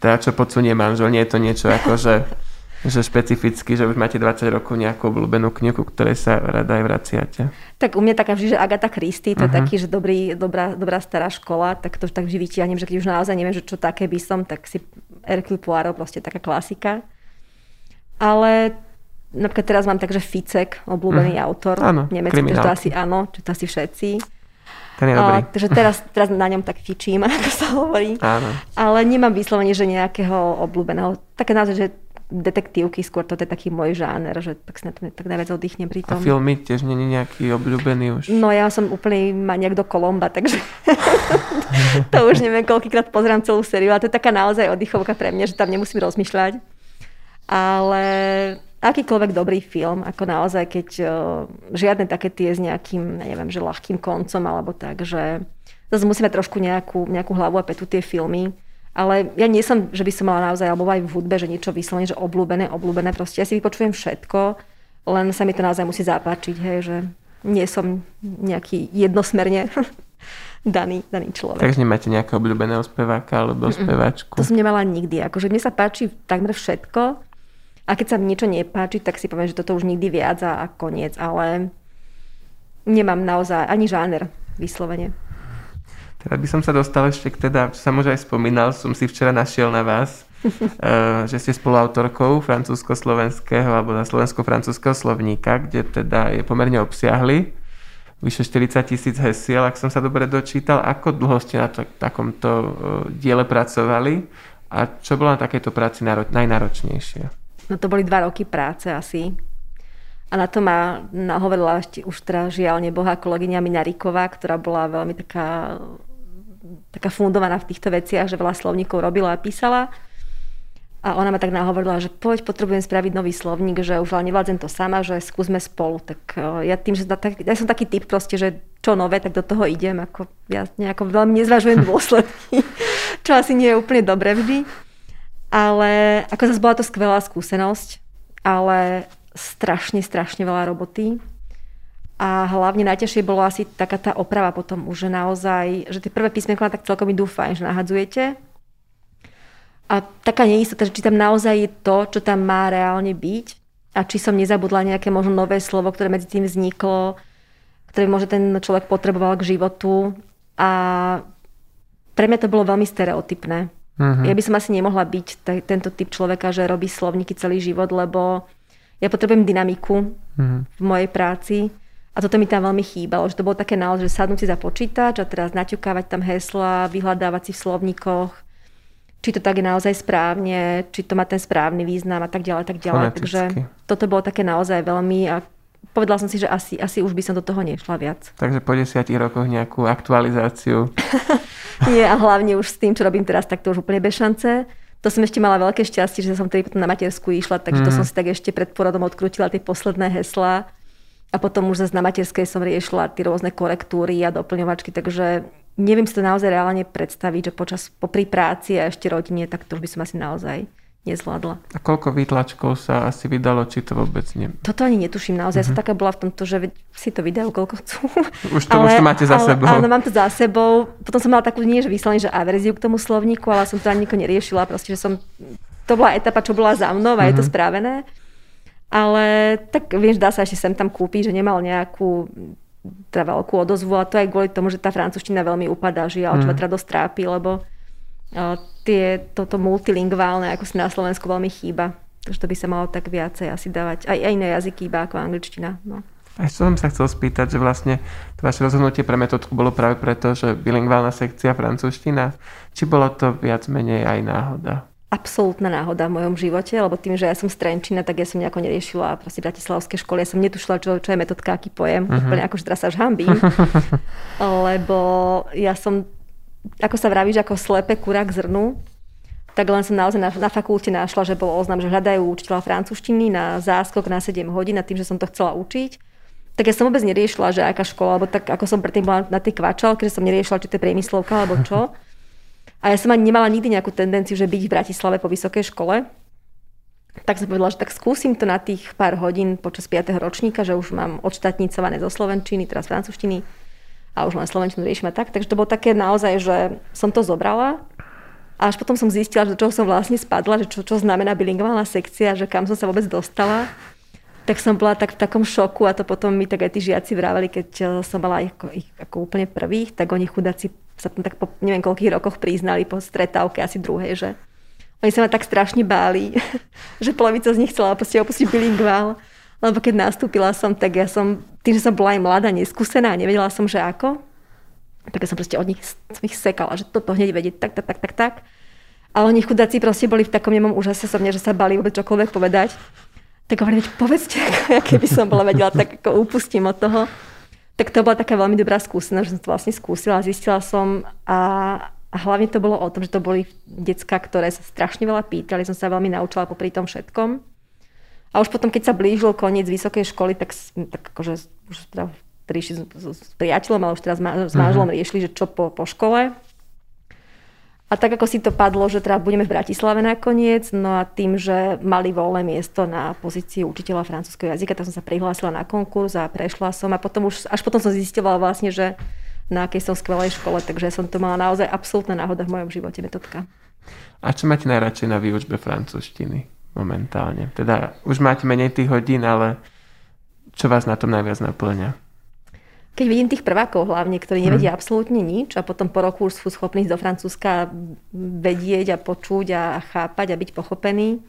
teda čo podsunie manžel, nie je to niečo ako, že, že špecificky, že už máte 20 rokov nejakú obľúbenú knihu, ktorej sa rada aj vraciate. Tak u mňa taká vždy, že Agatha Christie, to uh-huh. je mhm. taký, že dobrý, dobrá, dobrá stará škola, tak to tak vždy vytiahnem, že keď už naozaj neviem, že čo také by som, tak si Hercule Poirot, proste taká klasika. Ale napríklad teraz mám takže Ficek, obľúbený uh-huh. autor, áno, nemecký, to asi áno, čo to asi všetci. Ten je dobrý. takže teraz, teraz na ňom tak fičím, ako sa hovorí. Áno. Ale nemám vyslovene, že nejakého obľúbeného. Také naozaj, že detektívky, skôr to je taký môj žáner, že tak si na to tak najviac oddychnem pri tom. A filmy tiež nie je nejaký obľúbený už? No ja som úplne maniak do Kolomba, takže to už neviem, koľkýkrát pozerám celú sériu, ale to je taká naozaj oddychovka pre mňa, že tam nemusím rozmýšľať. Ale akýkoľvek dobrý film, ako naozaj, keď uh, žiadne také tie s nejakým, neviem, že ľahkým koncom, alebo tak, že zase musíme trošku nejakú, nejakú hlavu a petu tie filmy. Ale ja nie som, že by som mala naozaj, alebo aj v hudbe, že niečo vyslovene, že obľúbené, obľúbené. Proste ja si vypočujem všetko, len sa mi to naozaj musí zapáčiť, hej, že nie som nejaký jednosmerne daný, daný človek. Takže nemáte nejakého obľúbeného speváka alebo speváčku? To som nemala nikdy. Akože mne sa páči takmer všetko, a keď sa mi niečo nepáči, tak si poviem, že toto už nikdy viac a, a koniec. Ale nemám naozaj ani žáner vyslovene. Teda by som sa dostal ešte k teda, čo som už aj spomínal, som si včera našiel na vás, eh, že ste spoluautorkou francúzsko-slovenského alebo slovensko-francúzského slovníka, kde teda je pomerne obsiahli vyše 40 tisíc hesiel, ak som sa dobre dočítal. Ako dlho ste na to, takomto eh, diele pracovali a čo bolo na takejto práci najnáročnejšie? No to boli dva roky práce asi. A na to ma nahovorila ešte už teda žiaľ nebohá kolegyňa Minariková, ktorá bola veľmi taká, taká fundovaná v týchto veciach, že veľa slovníkov robila a písala. A ona ma tak nahovorila, že poď, potrebujem spraviť nový slovník, že už ale nevládzem to sama, že skúsme spolu. Tak e, ja tým, že tak, ja som taký typ proste, že čo nové, tak do toho idem. Ako, ja nejako veľmi nezvažujem dôsledky, čo asi nie je úplne dobre vždy. Ale ako zase bola to skvelá skúsenosť, ale strašne, strašne veľa roboty. A hlavne najťažšie bolo asi taká tá oprava potom už, že naozaj, že tie prvé písmenka tak celkom idú fajn, že nahadzujete. A taká neistota, že či tam naozaj je to, čo tam má reálne byť a či som nezabudla nejaké možno nové slovo, ktoré medzi tým vzniklo, ktoré možno ten človek potreboval k životu. A pre mňa to bolo veľmi stereotypné. Uh-huh. Ja by som asi nemohla byť t- tento typ človeka, že robí slovníky celý život, lebo ja potrebujem dynamiku uh-huh. v mojej práci a toto mi tam veľmi chýbalo, že to bolo také naozaj, že sadnúť si za počítač a teraz naťukávať tam hesla, vyhľadávať si v slovníkoch, či to tak je naozaj správne, či to má ten správny význam a tak ďalej, tak ďalej. Foneticky. Takže toto bolo také naozaj veľmi a povedala som si, že asi, asi už by som do toho nešla viac. Takže po desiatich rokoch nejakú aktualizáciu. Nie, a hlavne už s tým, čo robím teraz, tak to už úplne bez šance. To som ešte mala veľké šťastie, že som tedy potom na matersku išla, takže mm. to mhm. som si tak ešte pred porodom odkrutila tie posledné heslá. A potom už zase na materskej som riešila tie rôzne korektúry a doplňovačky, takže neviem si to naozaj reálne predstaviť, že počas popri práci a ešte rodine, tak to už by som asi naozaj nezvládla. A koľko výtlačkov sa asi vydalo, či to vôbec nie? Toto ani netuším naozaj. Mm-hmm. Ja som mhm. taká bola v tomto, že si to video koľko chcú. Už to, ale, už to máte za ale, sebou. Áno, mám to za sebou. Potom som mala takú, nie že vyslovene, že averziu k tomu slovníku, ale som to ani niko neriešila. Proste, že som, to bola etapa, čo bola za mnou a mm-hmm. je to mhm. spravené. Ale tak vieš, dá sa ešte sem tam kúpiť, že nemal nejakú teda veľkú odozvu a to aj kvôli tomu, že tá francúzština veľmi upadá, že ja mm. čo dosť trápi, lebo tie, toto multilingválne, ako si na Slovensku veľmi chýba. Takže to by sa malo tak viacej asi dávať. Aj, aj iné jazyky iba ako angličtina. No. A ešte som sa chcel spýtať, že vlastne to vaše rozhodnutie pre metodku bolo práve preto, že bilingválna sekcia francúzština, či bolo to viac menej aj náhoda? absolútna náhoda v mojom živote, lebo tým, že ja som z Trenčina, tak ja som nejako neriešila proste bratislavské školy. Ja som netušila, čo, čo je metodka, aký pojem. Uh-huh. Úplne akože teraz sa už hambím. lebo ja som ako sa vravíš, ako slepe kurák zrnu, tak len som naozaj na, na fakulte našla, že bol oznam, že hľadajú učiteľa francúzštiny na záskok na 7 hodín a tým, že som to chcela učiť. Tak ja som vôbec neriešila, že aká škola, alebo tak ako som predtým bola na tej kvačalke, že som neriešila, či to je priemyslovka alebo čo. A ja som ani nemala nikdy nejakú tendenciu, že byť v Bratislave po vysokej škole. Tak som povedala, že tak skúsim to na tých pár hodín počas 5. ročníka, že už mám odštatnicované zo slovenčiny, teraz francúzštiny a už len slovenčinu riešime tak. Takže to bolo také naozaj, že som to zobrala a až potom som zistila, že do čoho som vlastne spadla, že čo, čo znamená bilingválna sekcia, že kam som sa vôbec dostala. Tak som bola tak v takom šoku a to potom mi tak aj tí žiaci vraveli, keď eh, som mala ich ich ako úplne prvých, tak oni chudáci sa tam tak po neviem koľkých rokoch priznali po stretávke asi druhej, že oni sa ma tak strašne báli, že polovica z nich chcela opustiť, opustiť bilingvál. Lebo keď nastúpila som, tak ja som, tým, že som bola aj mladá, neskúsená, nevedela som, že ako, tak ja som proste od nich, som ich sekala, že toto hneď vedieť tak, tak, tak, tak, tak. A oni chudáci proste boli v takom nemom úžase so mne, že sa bali vôbec čokoľvek povedať. Tak hovorím, povedzte, aké by som bola vedela, tak ako upustím od toho. Tak to bola taká veľmi dobrá skúsenosť, že som to vlastne skúsila, zistila som a, a hlavne to bolo o tom, že to boli decka, ktoré sa strašne veľa pýtali, som sa veľmi naučila popri tom všetkom. A už potom, keď sa blížil koniec vysokej školy, tak, tak akože už teda prišli s, s, s priateľom, ale už teraz s manželom uh-huh. riešili, že čo po, po škole. A tak ako si to padlo, že teda budeme v Bratislave nakoniec, no a tým, že mali voľné miesto na pozícii učiteľa francúzského jazyka, tak som sa prihlásila na konkurs a prešla som a potom už, až potom som zistila vlastne, že na akej som skvelej škole, takže som to mala naozaj absolútna náhoda v mojom živote, metodka. A čo máte najradšej na výučbe francúzštiny momentálne? Teda už máte menej tých hodín, ale čo vás na tom najviac naplňa? Keď vidím tých prvákov hlavne, ktorí nevedia hmm. absolútne nič a potom po roku už sú schopní do Francúzska vedieť a počuť a chápať a byť pochopení.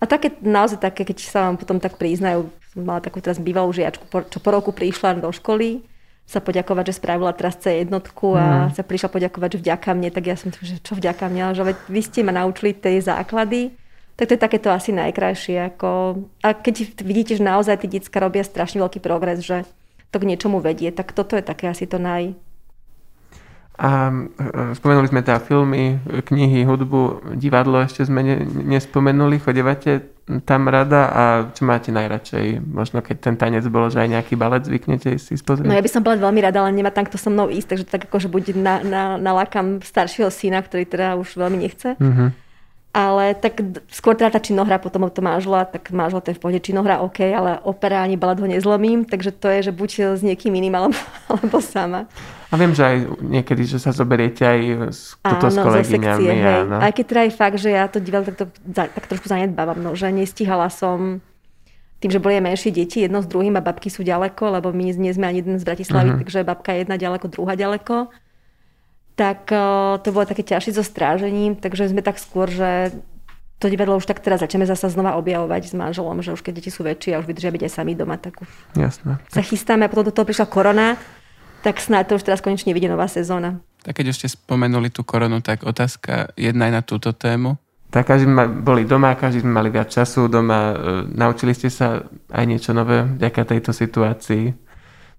A také, naozaj také, keď sa vám potom tak priznajú, som mala takú teraz bývalú žiačku, čo po roku prišla do školy, sa poďakovať, že spravila teraz C jednotku a hmm. sa prišla poďakovať, že vďaka mne, tak ja som že čo vďaka mňa, že vy ste ma naučili tie základy, tak to je takéto asi najkrajšie. Ako... A keď vidíte, že naozaj tí detská robia strašne veľký progres, že to k niečomu vedie. Tak toto je také asi to naj... A e, spomenuli sme teda filmy, knihy, hudbu, divadlo ešte sme ne, nespomenuli. Chodevate tam rada a čo máte najradšej? Možno keď ten tanec bolo, že aj nejaký balet zvyknete si spozrieť? No ja by som bola veľmi rada, ale nemá tam kto so mnou ísť, takže tak akože buď na, na, nalákam staršieho syna, ktorý teda už veľmi nechce. Mm-hmm ale tak skôr teda tá činohra, potom to manžela, tak manžela to je v pohode, činohra OK, ale opera ani balad ho nezlomím, takže to je, že buď s niekým iným, alebo, alebo sama. A viem, že aj niekedy, že sa zoberiete aj s, áno, s kolegyňami. Sekcie, áno. Aj keď teda aj fakt, že ja to divadlo tak, to, tak trošku zanedbávam, no, že nestihala som tým, že boli menšie deti, jedno s druhým a babky sú ďaleko, lebo my nie sme ani jeden z Bratislavy, uh-huh. takže babka je jedna ďaleko, druhá ďaleko tak eh, to bolo také ťažšie so strážením, takže sme tak skôr, že to divadlo už tak teraz začneme zasa znova objavovať s manželom, že už keď deti sú väčšie a už vydržia byť aj sami doma, tak už Jasné. sa chystáme a potom do toho prišla korona, tak snáď to už teraz konečne vidie nová sezóna. Tak keď ešte spomenuli tú koronu, tak otázka jedna aj na túto tému. Tak každý sme boli doma, každý sme mali viac času doma. E, naučili ste sa aj niečo nové vďaka tejto situácii?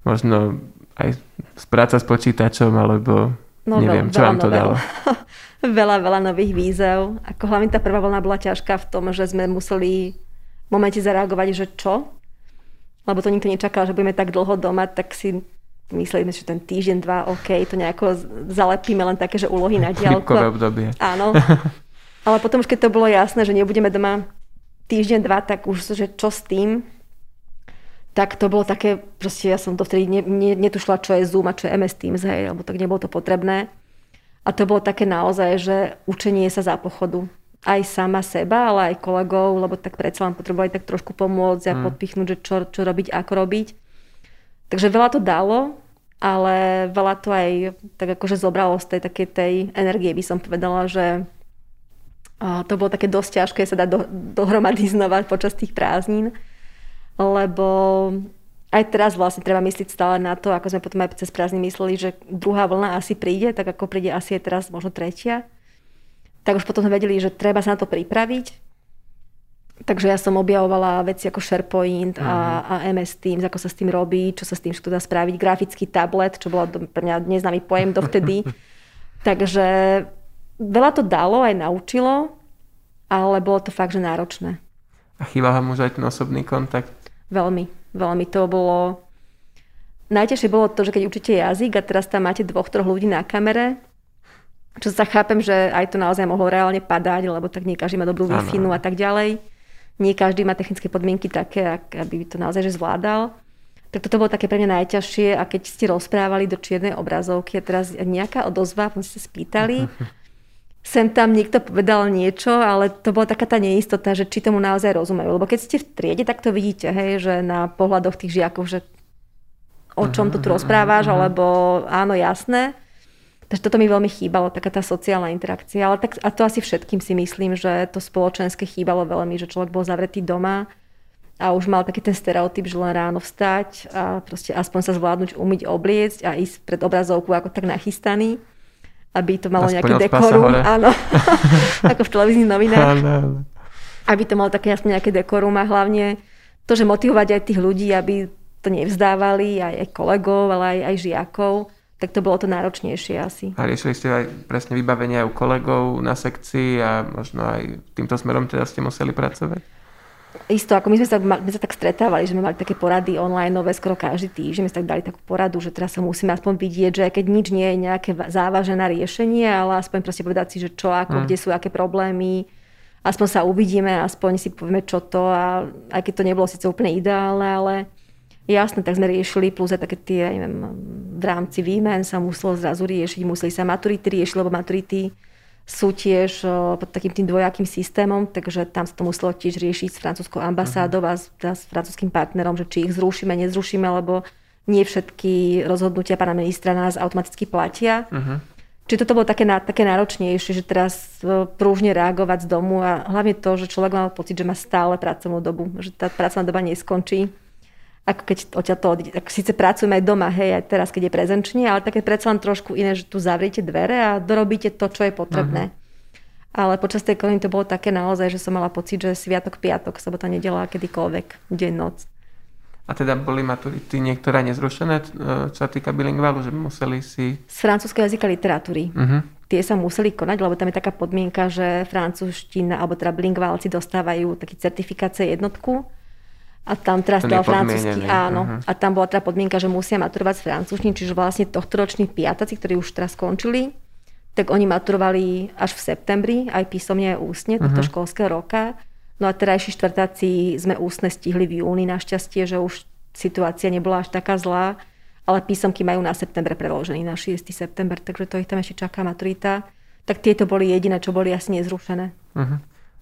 Možno aj práca s počítačom, alebo No, Neviem, čo vám to dalo? veľa, veľa nových výzev. Ako hlavne tá prvá vlna bola ťažká v tom, že sme museli v momente zareagovať, že čo? Lebo to nikto nečakal, že budeme tak dlho doma, tak si mysleli sme, že ten týždeň, dva, OK, to nejako zalepíme len také, že úlohy na diálku. obdobie. Áno. Ale potom už keď to bolo jasné, že nebudeme doma týždeň, dva, tak už, že čo s tým? Tak to bolo také, proste ja som to vtedy ne, ne, netušila, čo je Zoom a čo je MS Teams, hej, lebo tak nebolo to potrebné. A to bolo také naozaj, že učenie sa za pochodu. Aj sama seba, ale aj kolegov, lebo tak predsa len potrebovali tak trošku pomôcť a hmm. podpichnúť, že čo, čo robiť, ako robiť. Takže veľa to dalo, ale veľa to aj tak akože zobralo z tej takej tej energie, by som povedala, že to bolo také dosť ťažké sa dať do, dohromady znova počas tých prázdnin lebo aj teraz vlastne treba myslieť stále na to, ako sme potom aj cez prázdny mysleli, že druhá vlna asi príde, tak ako príde asi aj teraz možno tretia. Tak už potom sme vedeli, že treba sa na to pripraviť. Takže ja som objavovala veci ako SharePoint a, mhm. a MS Teams, ako sa s tým robí, čo sa s tým dá spraviť, grafický tablet, čo bolo pre mňa neznámy pojem dovtedy. Takže veľa to dalo, aj naučilo, ale bolo to fakt, že náročné. A chýba vám už aj ten osobný kontakt? Veľmi, veľmi. To bolo... Najťažšie bolo to, že keď učíte jazyk a teraz tam máte dvoch, troch ľudí na kamere, čo sa chápem, že aj to naozaj mohlo reálne padať, lebo tak nie každý má dobrú wi a tak ďalej. Nie každý má technické podmienky také, aby to naozaj že zvládal. Tak toto bolo také pre mňa najťažšie a keď ste rozprávali do čiernej obrazovky a teraz nejaká odozva, sme sa spýtali, sem tam niekto povedal niečo, ale to bola taká tá neistota, že či tomu naozaj rozumejú. Lebo keď ste v triede, tak to vidíte, hej, že na pohľadoch tých žiakov, že o čom tu, tu rozprávaš, alebo áno, jasné. Takže toto mi veľmi chýbalo, taká tá sociálna interakcia. Ale tak, a to asi všetkým si myslím, že to spoločenské chýbalo veľmi, že človek bol zavretý doma a už mal taký ten stereotyp, že len ráno vstať a proste aspoň sa zvládnuť, umyť, obliecť a ísť pred obrazovku ako tak nachystaný aby to malo Aspoň nejaké dekorum. Áno, ako v televíznych novinách. Áno, áno. Aby to malo také jasne nejaké dekorum a hlavne to, že motivovať aj tých ľudí, aby to nevzdávali, aj, aj kolegov, ale aj, aj žiakov, tak to bolo to náročnejšie asi. A riešili ste aj presne vybavenie aj u kolegov na sekcii a možno aj týmto smerom teda ste museli pracovať? Isto, ako my sme sa, my sa tak stretávali, že sme mali také porady online skoro každý týždeň, my sme tak dali takú poradu, že teraz sa musíme aspoň vidieť, že keď nič nie je nejaké závažené riešenie, ale aspoň proste povedať si, že čo, ako, mm. kde sú aké problémy, aspoň sa uvidíme, aspoň si povieme čo to a aj keď to nebolo síce úplne ideálne, ale Jasné, tak sme riešili, plus aj také tie, neviem, v rámci výmen sa muselo zrazu riešiť, museli sa maturity riešiť, lebo maturity sú tiež pod takým tým dvojakým systémom, takže tam sa to muselo tiež riešiť s francúzskou ambasádou uh-huh. a s, a s francúzským partnerom, že či ich zrušíme, nezrušíme, lebo nie všetky rozhodnutia pána ministra nás automaticky platia. Uh-huh. Čiže toto bolo také, také náročnejšie, že teraz prúžne reagovať z domu a hlavne to, že človek mal pocit, že má stále pracovnú dobu, že tá pracovná doba neskončí ako keď odtiaľ to odíde. Tak síce pracujeme aj doma, hej, aj teraz, keď je prezenčne, ale také predsa len trošku iné, že tu zavriete dvere a dorobíte to, čo je potrebné. Uh-huh. Ale počas tej korony to bolo také naozaj, že som mala pocit, že sviatok, piatok, sobota, nedela, kedykoľvek, deň, noc. A teda boli maturity niektoré nezrušené, e, čo sa týka bilingválu, že museli si... Z francúzského jazyka literatúry. Uh-huh. Tie sa museli konať, lebo tam je taká podmienka, že francúzština, alebo teda bilingválci dostávajú taký certifikácie jednotku a tam teraz teda francúzsky, áno. Uh-huh. A tam bola teda podmienka, že musia maturovať z francúzštiny, čiže vlastne tohto roční piataci, ktorí už teraz skončili, tak oni maturovali až v septembri, aj písomne, aj ústne, tohto uh-huh. školského roka. No a terajší štvrtáci sme ústne stihli v júni, našťastie, že už situácia nebola až taká zlá, ale písomky majú na september preložený, na 6. september, takže to ich tam ešte čaká maturita. Tak tieto boli jediné, čo boli asi nezrušené. Uh-huh.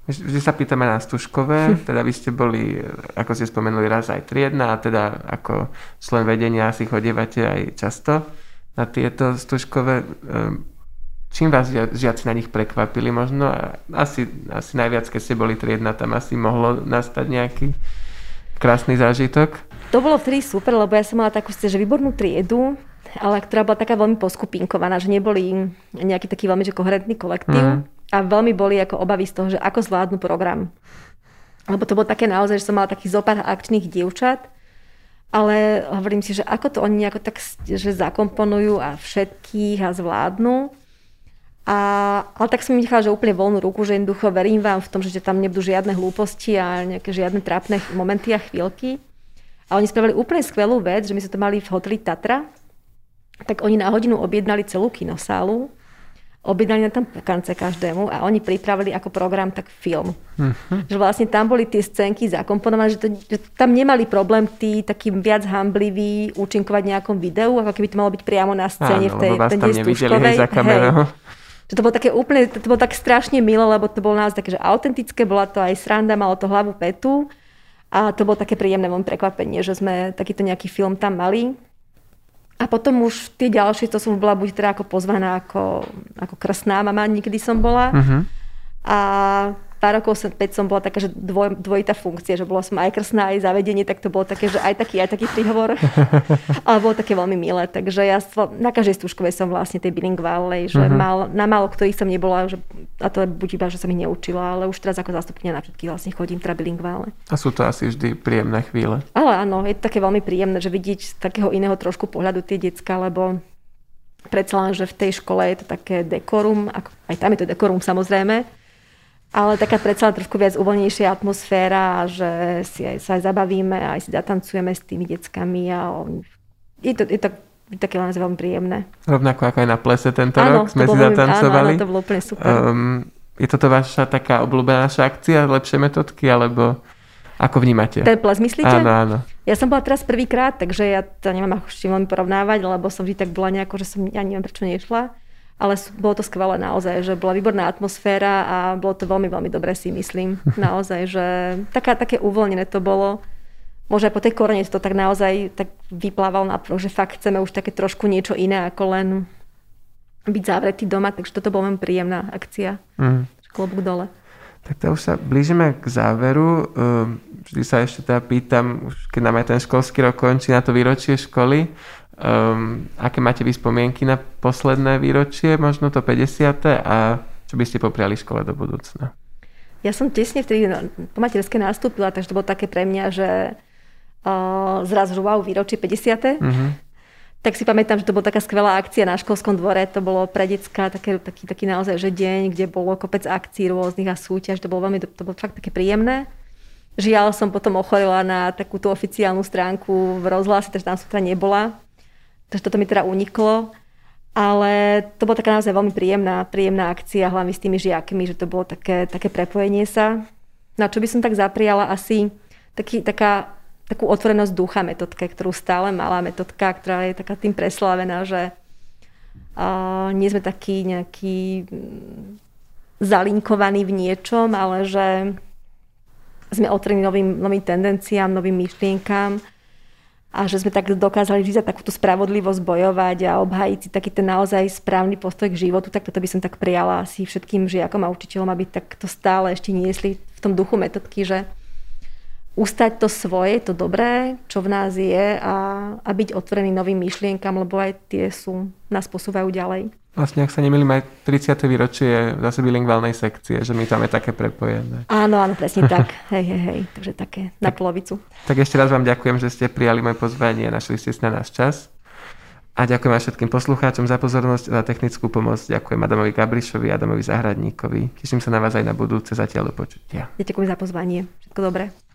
Vždy sa pýtame na Stužkové, teda vy ste boli, ako ste spomenuli, raz aj triedna a teda ako člen vedenia si chodievate aj často na tieto Stužkové. Ehm, čím vás žiaci na nich prekvapili možno? Asi, asi najviac, keď ste boli triedna, tam asi mohlo nastať nejaký krásny zážitok? To bolo vtedy super, lebo ja som mala takú že výbornú triedu, ale ktorá bola taká veľmi poskupinkovaná, že neboli nejaký taký veľmi že koherentný kolektív. Mm a veľmi boli ako obavy z toho, že ako zvládnu program. Lebo to bolo také naozaj, že som mala takých zopár akčných dievčat, ale hovorím si, že ako to oni nejako tak že zakomponujú a všetkých a zvládnu. A, ale tak som mi nechala, že úplne voľnú ruku, že jednoducho verím vám v tom, že tam nebudú žiadne hlúposti a nejaké žiadne trápne momenty a chvíľky. A oni spravili úplne skvelú vec, že my sme to mali v hoteli Tatra, tak oni na hodinu objednali celú kinosálu objednali na tam pukance každému a oni pripravili ako program tak film. Uh-huh. Že vlastne tam boli tie scénky zakomponované, že, to, že tam nemali problém tí takí viac hambliví účinkovať nejakom videu, ako keby to malo byť priamo na scéne Áno, v tej, vás za kamerou. Že to bolo také úplne, to bolo tak strašne milé, lebo to bolo nás také, že autentické, bola to aj sranda, malo to hlavu petu a to bolo také príjemné prekvapenie, že sme takýto nejaký film tam mali. A potom už tie ďalšie, to som bola buď teda ako pozvaná ako, ako krstná mama, nikdy som bola. Uh-huh. A pár rokov som, 5 som bola taká, že dvoj, dvojitá funkcia, že bola som aj krstná, aj zavedenie, tak to bolo také, že aj taký, aj taký príhovor. Ale bolo také veľmi milé. Takže ja na každej stúžkovej som vlastne tej bilingválej, že uh-huh. mal, na málo ktorých som nebola, že, a to buď iba, že som ich neučila, ale už teraz ako zástupkynia na všetky vlastne chodím teda bilingvále. A sú to asi vždy príjemné chvíle. Ale áno, je to také veľmi príjemné, že vidieť z takého iného trošku pohľadu tie decka, lebo predsa len, že v tej škole je to také dekorum, aj tam je to dekorum samozrejme, ale taká predsa trošku viac uvoľnejšia atmosféra, že si aj, sa aj zabavíme, aj si zatancujeme s tými deckami a on, je to, je to také len veľmi príjemné. Rovnako ako aj na plese tento áno, rok sme si zatancovali. Áno, áno, to bolo úplne super. Um, je toto vaša taká obľúbená naša akcia, lepšie metodky, alebo ako vnímate? Ten ples myslíte? Áno, áno. Ja som bola teraz prvýkrát, takže ja to nemám ako s veľmi porovnávať, lebo som vždy tak bola nejako, že som, ja neviem prečo nešla ale bolo to skvelé naozaj, že bola výborná atmosféra a bolo to veľmi, veľmi dobré si myslím. Naozaj, že taká, také uvoľnené to bolo. Možno aj po tej korene to tak naozaj tak vyplával na že fakt chceme už také trošku niečo iné ako len byť zavretý doma, takže toto bola veľmi príjemná akcia. Mm. Klobúk dole. Tak to už sa blížime k záveru. Ehm, vždy sa ešte teda pýtam, keď nám aj ten školský rok končí na to výročie školy, Um, aké máte vy spomienky na posledné výročie, možno to 50. a čo by ste popriali škole do budúcna? Ja som tesne vtedy po materské nastúpila, takže to bolo také pre mňa, že uh, zrazu wow, výročie 50. Mm-hmm. Tak si pamätám, že to bola taká skvelá akcia na školskom dvore. To bolo pre decka také, taký, taký naozaj že deň, kde bolo kopec akcií rôznych a súťaž. To bolo veľmi, to bolo fakt také príjemné. Žiaľ som potom ochorila na takúto oficiálnu stránku v rozhlase, takže tam som teda nebola. Takže toto mi teda uniklo. Ale to bola taká naozaj veľmi príjemná, príjemná akcia, hlavne s tými žiakmi, že to bolo také, také prepojenie sa. Na čo by som tak zapriala asi taký, taká, takú otvorenosť ducha metodke, ktorú stále mala metodka, ktorá je taká tým preslavená, že uh, nie sme takí nejaký mm, zalinkovaní v niečom, ale že sme otvorení novým, novým tendenciám, novým myšlienkám a že sme tak dokázali vždy za takúto spravodlivosť bojovať a obhájiť si taký ten naozaj správny postoj k životu, tak toto by som tak prijala asi všetkým žiakom a učiteľom, aby takto stále ešte niesli v tom duchu metodky, že ustať to svoje, to dobré, čo v nás je a, a byť otvorený novým myšlienkam, lebo aj tie sú, nás posúvajú ďalej. Vlastne, ak sa nemýlim, aj 30. výročie zase bilingválnej sekcie, že my tam je také prepojené. Áno, áno, presne tak. hej, hej, hej. Takže také na polovicu. Tak ešte raz vám ďakujem, že ste prijali moje pozvanie našli ste na náš čas. A ďakujem aj všetkým poslucháčom za pozornosť a za technickú pomoc. Ďakujem Adamovi Gabrišovi a Adamovi Zahradníkovi. Teším sa na vás aj na budúce. Zatiaľ do počutia. ďakujem za pozvanie. Všetko dobré.